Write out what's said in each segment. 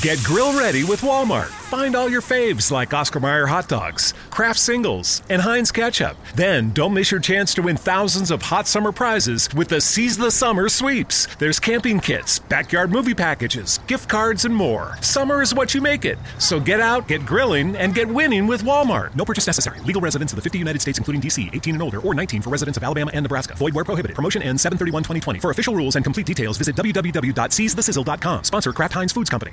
Get grill ready with Walmart. Find all your faves like Oscar Mayer hot dogs, Kraft singles, and Heinz ketchup. Then don't miss your chance to win thousands of hot summer prizes with the Seize the Summer sweeps. There's camping kits, backyard movie packages, gift cards, and more. Summer is what you make it. So get out, get grilling, and get winning with Walmart. No purchase necessary. Legal residents of the 50 United States, including DC, 18 and older, or 19 for residents of Alabama and Nebraska. Void where prohibited. Promotion ends 731-2020. For official rules and complete details, visit www.seizethesizzle.com. Sponsor Kraft Heinz Foods Company.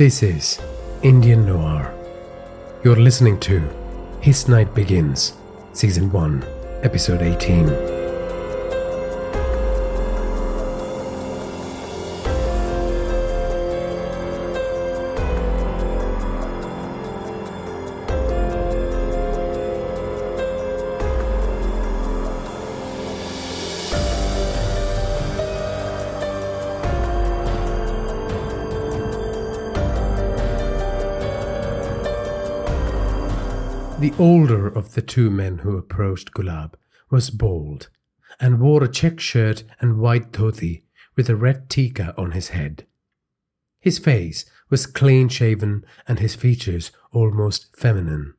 This is Indian Noir. You're listening to His Night Begins, Season 1, Episode 18. The older of the two men who approached Gulab was bald and wore a check shirt and white dhoti with a red tika on his head. His face was clean shaven and his features almost feminine.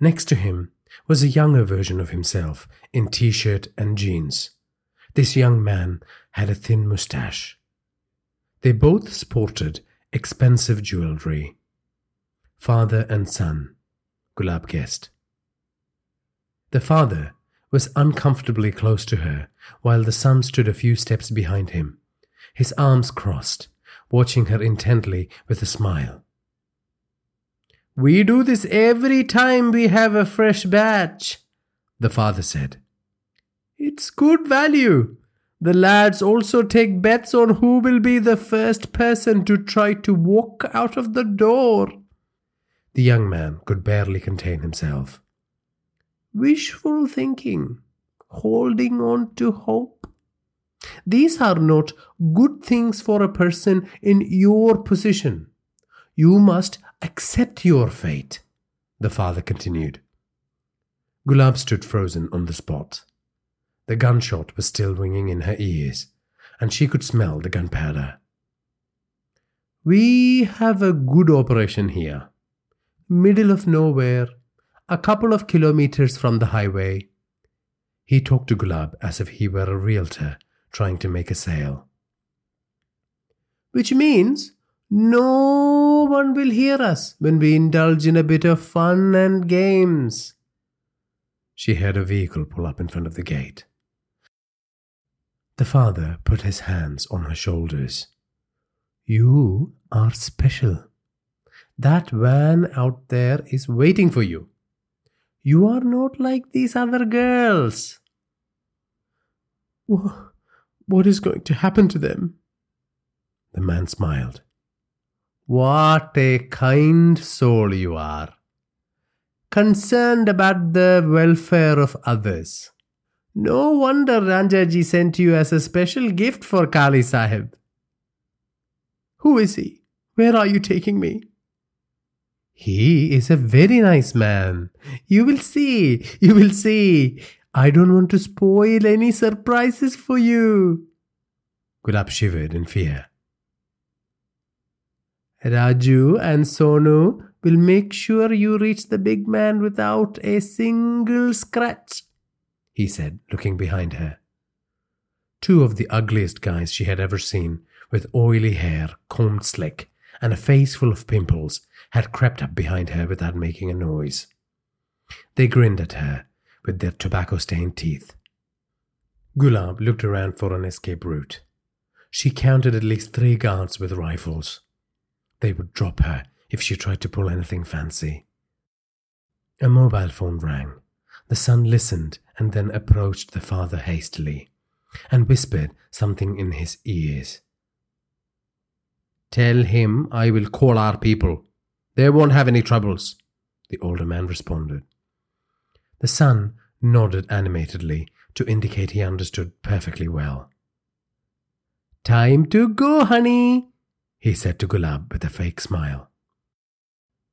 Next to him was a younger version of himself in t shirt and jeans. This young man had a thin mustache. They both sported expensive jewelry. Father and son. Gulab guessed. The father was uncomfortably close to her, while the son stood a few steps behind him, his arms crossed, watching her intently with a smile. We do this every time we have a fresh batch, the father said. It's good value. The lads also take bets on who will be the first person to try to walk out of the door. The young man could barely contain himself. Wishful thinking, holding on to hope. These are not good things for a person in your position. You must accept your fate, the father continued. Gulab stood frozen on the spot. The gunshot was still ringing in her ears, and she could smell the gunpowder. We have a good operation here, middle of nowhere, a couple of kilometers from the highway. He talked to Gulab as if he were a realtor trying to make a sale. Which means no one will hear us when we indulge in a bit of fun and games. She heard a vehicle pull up in front of the gate. The father put his hands on her shoulders. You are special. That van out there is waiting for you. You are not like these other girls. What is going to happen to them? The man smiled. What a kind soul you are. Concerned about the welfare of others. No wonder Ranjaji sent you as a special gift for Kali Sahib. Who is he? Where are you taking me? He is a very nice man. You will see. You will see. I don't want to spoil any surprises for you. Gulab shivered in fear. Raju and Sonu will make sure you reach the big man without a single scratch, he said, looking behind her. Two of the ugliest guys she had ever seen, with oily hair combed slick and a face full of pimples, had crept up behind her without making a noise. They grinned at her with their tobacco stained teeth. Gulab looked around for an escape route. She counted at least three guards with rifles. They would drop her if she tried to pull anything fancy. A mobile phone rang. The son listened and then approached the father hastily and whispered something in his ears. Tell him I will call our people. They won't have any troubles, the older man responded. The son nodded animatedly to indicate he understood perfectly well. Time to go, honey, he said to Gulab with a fake smile.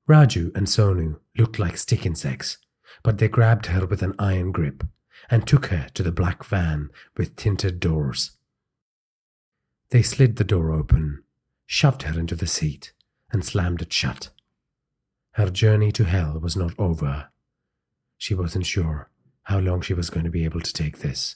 Raju and Sonu looked like stick insects, but they grabbed her with an iron grip and took her to the black van with tinted doors. They slid the door open, shoved her into the seat, and slammed it shut. Her journey to hell was not over. She wasn't sure how long she was going to be able to take this.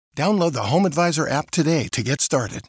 Download the Home Advisor app today to get started.